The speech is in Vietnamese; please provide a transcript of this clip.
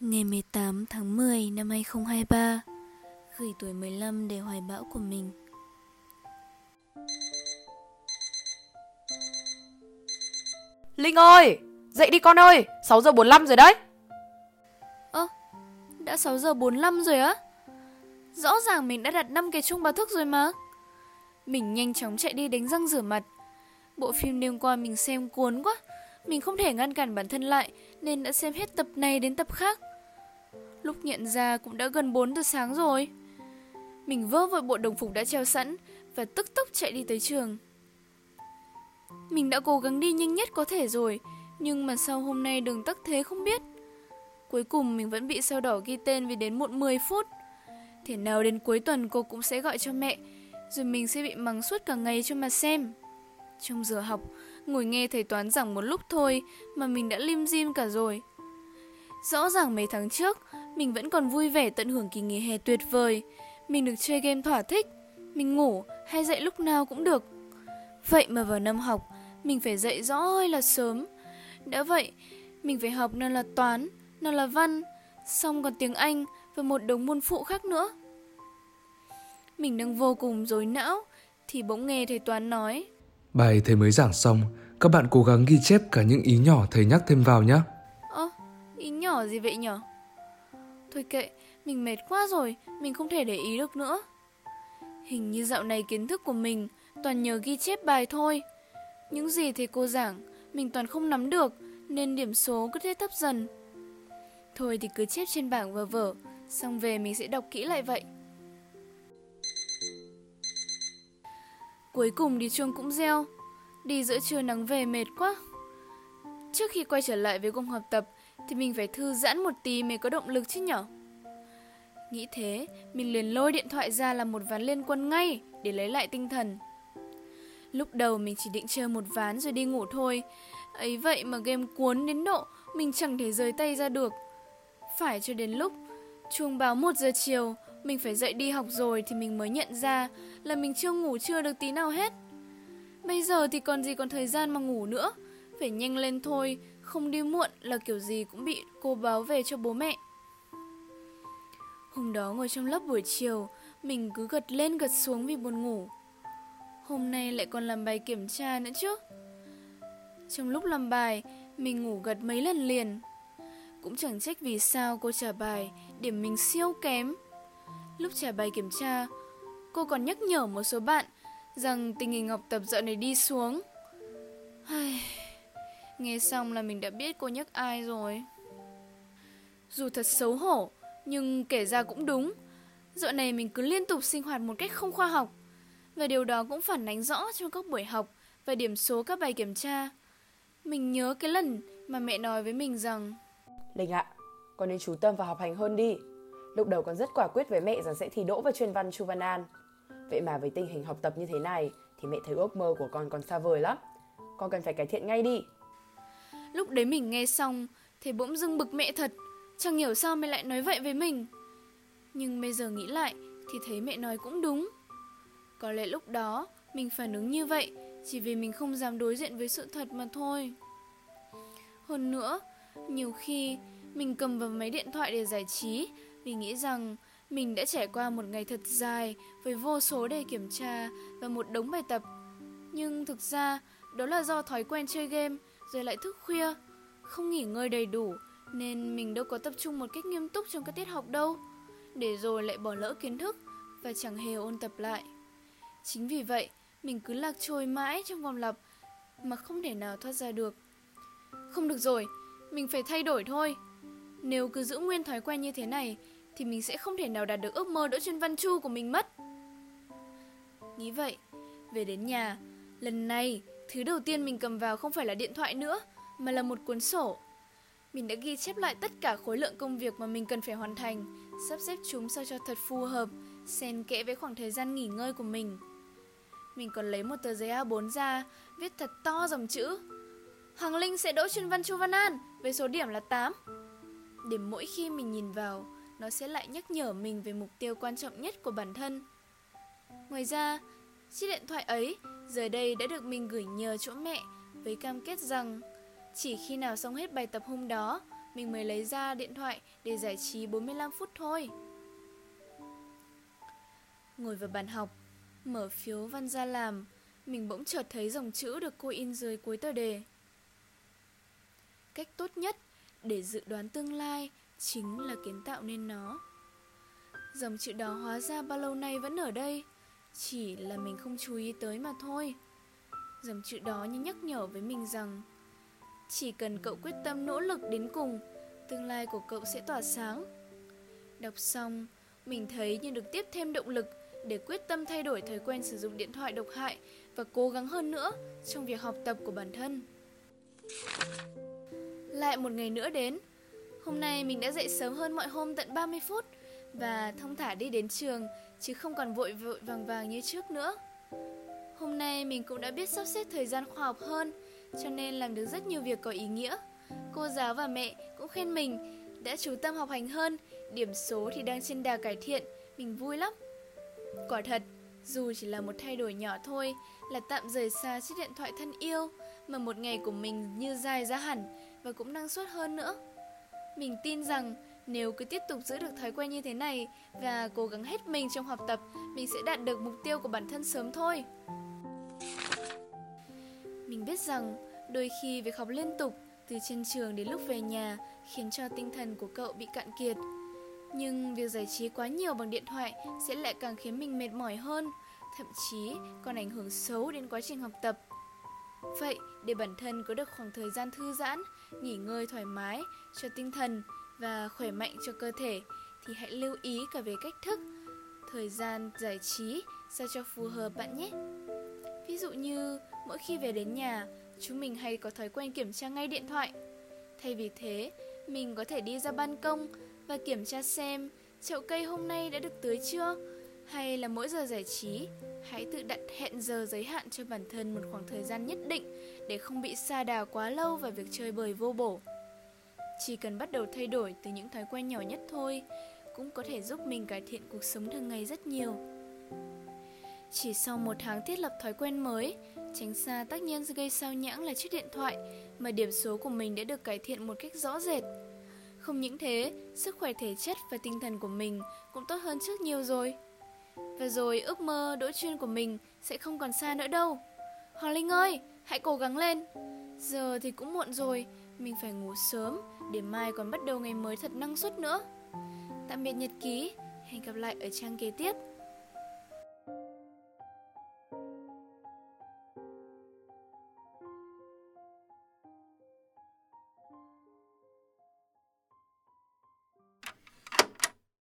Ngày 18 tháng 10 năm 2023 Gửi tuổi 15 để hoài bão của mình Linh ơi, dậy đi con ơi, 6 giờ 45 rồi đấy. Ơ, đã 6 giờ 45 rồi á? Rõ ràng mình đã đặt 5 cái chuông báo thức rồi mà. Mình nhanh chóng chạy đi đánh răng rửa mặt. Bộ phim đêm qua mình xem cuốn quá, mình không thể ngăn cản bản thân lại nên đã xem hết tập này đến tập khác. Lúc nhận ra cũng đã gần 4 giờ sáng rồi. Mình vơ vội bộ đồng phục đã treo sẵn và tức tốc chạy đi tới trường. Mình đã cố gắng đi nhanh nhất có thể rồi, nhưng mà sau hôm nay đường tắc thế không biết. Cuối cùng mình vẫn bị sao đỏ ghi tên vì đến muộn 10 phút. Thế nào đến cuối tuần cô cũng sẽ gọi cho mẹ, rồi mình sẽ bị mắng suốt cả ngày cho mà xem. Trong giờ học, ngồi nghe thầy toán giảng một lúc thôi mà mình đã lim dim cả rồi. Rõ ràng mấy tháng trước, mình vẫn còn vui vẻ tận hưởng kỳ nghỉ hè tuyệt vời. Mình được chơi game thỏa thích, mình ngủ hay dậy lúc nào cũng được. Vậy mà vào năm học, mình phải dậy rõ ơi là sớm. Đã vậy, mình phải học nào là toán, nào là văn, xong còn tiếng Anh và một đống môn phụ khác nữa. Mình đang vô cùng rối não, thì bỗng nghe thầy toán nói. Bài thầy mới giảng xong, các bạn cố gắng ghi chép cả những ý nhỏ thầy nhắc thêm vào nhé. Ơ, ý nhỏ gì vậy nhở? Thôi kệ, mình mệt quá rồi, mình không thể để ý được nữa. Hình như dạo này kiến thức của mình toàn nhờ ghi chép bài thôi. Những gì thầy cô giảng, mình toàn không nắm được, nên điểm số cứ thế thấp dần. Thôi thì cứ chép trên bảng và vở, xong về mình sẽ đọc kỹ lại vậy. Cuối cùng đi chuông cũng reo, đi giữa trưa nắng về mệt quá. Trước khi quay trở lại với công học tập thì mình phải thư giãn một tí mới có động lực chứ nhở. Nghĩ thế, mình liền lôi điện thoại ra làm một ván liên quân ngay để lấy lại tinh thần. Lúc đầu mình chỉ định chơi một ván rồi đi ngủ thôi. Ấy vậy mà game cuốn đến độ mình chẳng thể rời tay ra được. Phải cho đến lúc chuông báo 1 giờ chiều, mình phải dậy đi học rồi thì mình mới nhận ra là mình chưa ngủ chưa được tí nào hết. Bây giờ thì còn gì còn thời gian mà ngủ nữa. Phải nhanh lên thôi, không đi muộn là kiểu gì cũng bị cô báo về cho bố mẹ. Hôm đó ngồi trong lớp buổi chiều, mình cứ gật lên gật xuống vì buồn ngủ. Hôm nay lại còn làm bài kiểm tra nữa chứ. Trong lúc làm bài, mình ngủ gật mấy lần liền. Cũng chẳng trách vì sao cô trả bài, điểm mình siêu kém. Lúc trả bài kiểm tra, cô còn nhắc nhở một số bạn rằng tình hình học tập dạo này đi xuống. Nghe xong là mình đã biết cô nhắc ai rồi. Dù thật xấu hổ, nhưng kể ra cũng đúng. Dạo này mình cứ liên tục sinh hoạt một cách không khoa học. Và điều đó cũng phản ánh rõ trong các buổi học và điểm số các bài kiểm tra. Mình nhớ cái lần mà mẹ nói với mình rằng Linh ạ, con nên chú tâm vào học hành hơn đi. Lúc đầu con rất quả quyết với mẹ rằng sẽ thi đỗ vào chuyên văn Chu Văn An. Vậy mà với tình hình học tập như thế này thì mẹ thấy ước mơ của con còn xa vời lắm. Con cần phải cải thiện ngay đi. Lúc đấy mình nghe xong thì bỗng dưng bực mẹ thật. Chẳng hiểu sao mẹ lại nói vậy với mình. Nhưng bây giờ nghĩ lại thì thấy mẹ nói cũng đúng. Có lẽ lúc đó mình phản ứng như vậy chỉ vì mình không dám đối diện với sự thật mà thôi. Hơn nữa, nhiều khi mình cầm vào máy điện thoại để giải trí vì nghĩ rằng mình đã trải qua một ngày thật dài với vô số đề kiểm tra và một đống bài tập. Nhưng thực ra đó là do thói quen chơi game rồi lại thức khuya, không nghỉ ngơi đầy đủ nên mình đâu có tập trung một cách nghiêm túc trong các tiết học đâu. Để rồi lại bỏ lỡ kiến thức và chẳng hề ôn tập lại. Chính vì vậy, mình cứ lạc trôi mãi trong vòng lặp mà không thể nào thoát ra được. Không được rồi, mình phải thay đổi thôi. Nếu cứ giữ nguyên thói quen như thế này thì mình sẽ không thể nào đạt được ước mơ đỗ chuyên văn chu của mình mất. Nghĩ vậy, về đến nhà, lần này thứ đầu tiên mình cầm vào không phải là điện thoại nữa mà là một cuốn sổ. Mình đã ghi chép lại tất cả khối lượng công việc mà mình cần phải hoàn thành, sắp xếp chúng sao cho thật phù hợp, xen kẽ với khoảng thời gian nghỉ ngơi của mình. Mình còn lấy một tờ giấy A4 ra, viết thật to dòng chữ. Hoàng Linh sẽ đỗ chuyên văn Chu Văn An với số điểm là 8. Để mỗi khi mình nhìn vào, nó sẽ lại nhắc nhở mình về mục tiêu quan trọng nhất của bản thân. Ngoài ra, chiếc điện thoại ấy giờ đây đã được mình gửi nhờ chỗ mẹ với cam kết rằng chỉ khi nào xong hết bài tập hôm đó, mình mới lấy ra điện thoại để giải trí 45 phút thôi. Ngồi vào bàn học, mở phiếu văn ra làm, mình bỗng chợt thấy dòng chữ được cô in dưới cuối tờ đề. Cách tốt nhất để dự đoán tương lai chính là kiến tạo nên nó. Dòng chữ đó hóa ra bao lâu nay vẫn ở đây, chỉ là mình không chú ý tới mà thôi. Dòng chữ đó như nhắc nhở với mình rằng chỉ cần cậu quyết tâm nỗ lực đến cùng, tương lai của cậu sẽ tỏa sáng. Đọc xong, mình thấy như được tiếp thêm động lực để quyết tâm thay đổi thói quen sử dụng điện thoại độc hại và cố gắng hơn nữa trong việc học tập của bản thân. Lại một ngày nữa đến. Hôm nay mình đã dậy sớm hơn mọi hôm tận 30 phút và thông thả đi đến trường chứ không còn vội vội vàng vàng như trước nữa. Hôm nay mình cũng đã biết sắp xếp thời gian khoa học hơn cho nên làm được rất nhiều việc có ý nghĩa. Cô giáo và mẹ cũng khen mình đã chú tâm học hành hơn, điểm số thì đang trên đà cải thiện, mình vui lắm. Quả thật, dù chỉ là một thay đổi nhỏ thôi, là tạm rời xa chiếc điện thoại thân yêu, mà một ngày của mình như dài ra hẳn và cũng năng suất hơn nữa. Mình tin rằng nếu cứ tiếp tục giữ được thói quen như thế này và cố gắng hết mình trong học tập, mình sẽ đạt được mục tiêu của bản thân sớm thôi. Mình biết rằng đôi khi việc học liên tục từ trên trường đến lúc về nhà khiến cho tinh thần của cậu bị cạn kiệt. Nhưng việc giải trí quá nhiều bằng điện thoại sẽ lại càng khiến mình mệt mỏi hơn, thậm chí còn ảnh hưởng xấu đến quá trình học tập. Vậy, để bản thân có được khoảng thời gian thư giãn, nghỉ ngơi thoải mái cho tinh thần và khỏe mạnh cho cơ thể thì hãy lưu ý cả về cách thức, thời gian giải trí sao cho phù hợp bạn nhé. Ví dụ như mỗi khi về đến nhà, chúng mình hay có thói quen kiểm tra ngay điện thoại. Thay vì thế, mình có thể đi ra ban công và kiểm tra xem chậu cây hôm nay đã được tưới chưa, hay là mỗi giờ giải trí, hãy tự đặt hẹn giờ giới hạn cho bản thân một khoảng thời gian nhất định để không bị xa đà quá lâu vào việc chơi bời vô bổ. Chỉ cần bắt đầu thay đổi từ những thói quen nhỏ nhất thôi, cũng có thể giúp mình cải thiện cuộc sống thường ngày rất nhiều. Chỉ sau một tháng thiết lập thói quen mới, tránh xa tác nhân gây sao nhãng là chiếc điện thoại, mà điểm số của mình đã được cải thiện một cách rõ rệt. Không những thế, sức khỏe thể chất và tinh thần của mình cũng tốt hơn trước nhiều rồi. Và rồi ước mơ đỗ chuyên của mình sẽ không còn xa nữa đâu. Hoàng Linh ơi, hãy cố gắng lên. Giờ thì cũng muộn rồi, mình phải ngủ sớm để mai còn bắt đầu ngày mới thật năng suất nữa. Tạm biệt nhật ký, hẹn gặp lại ở trang kế tiếp.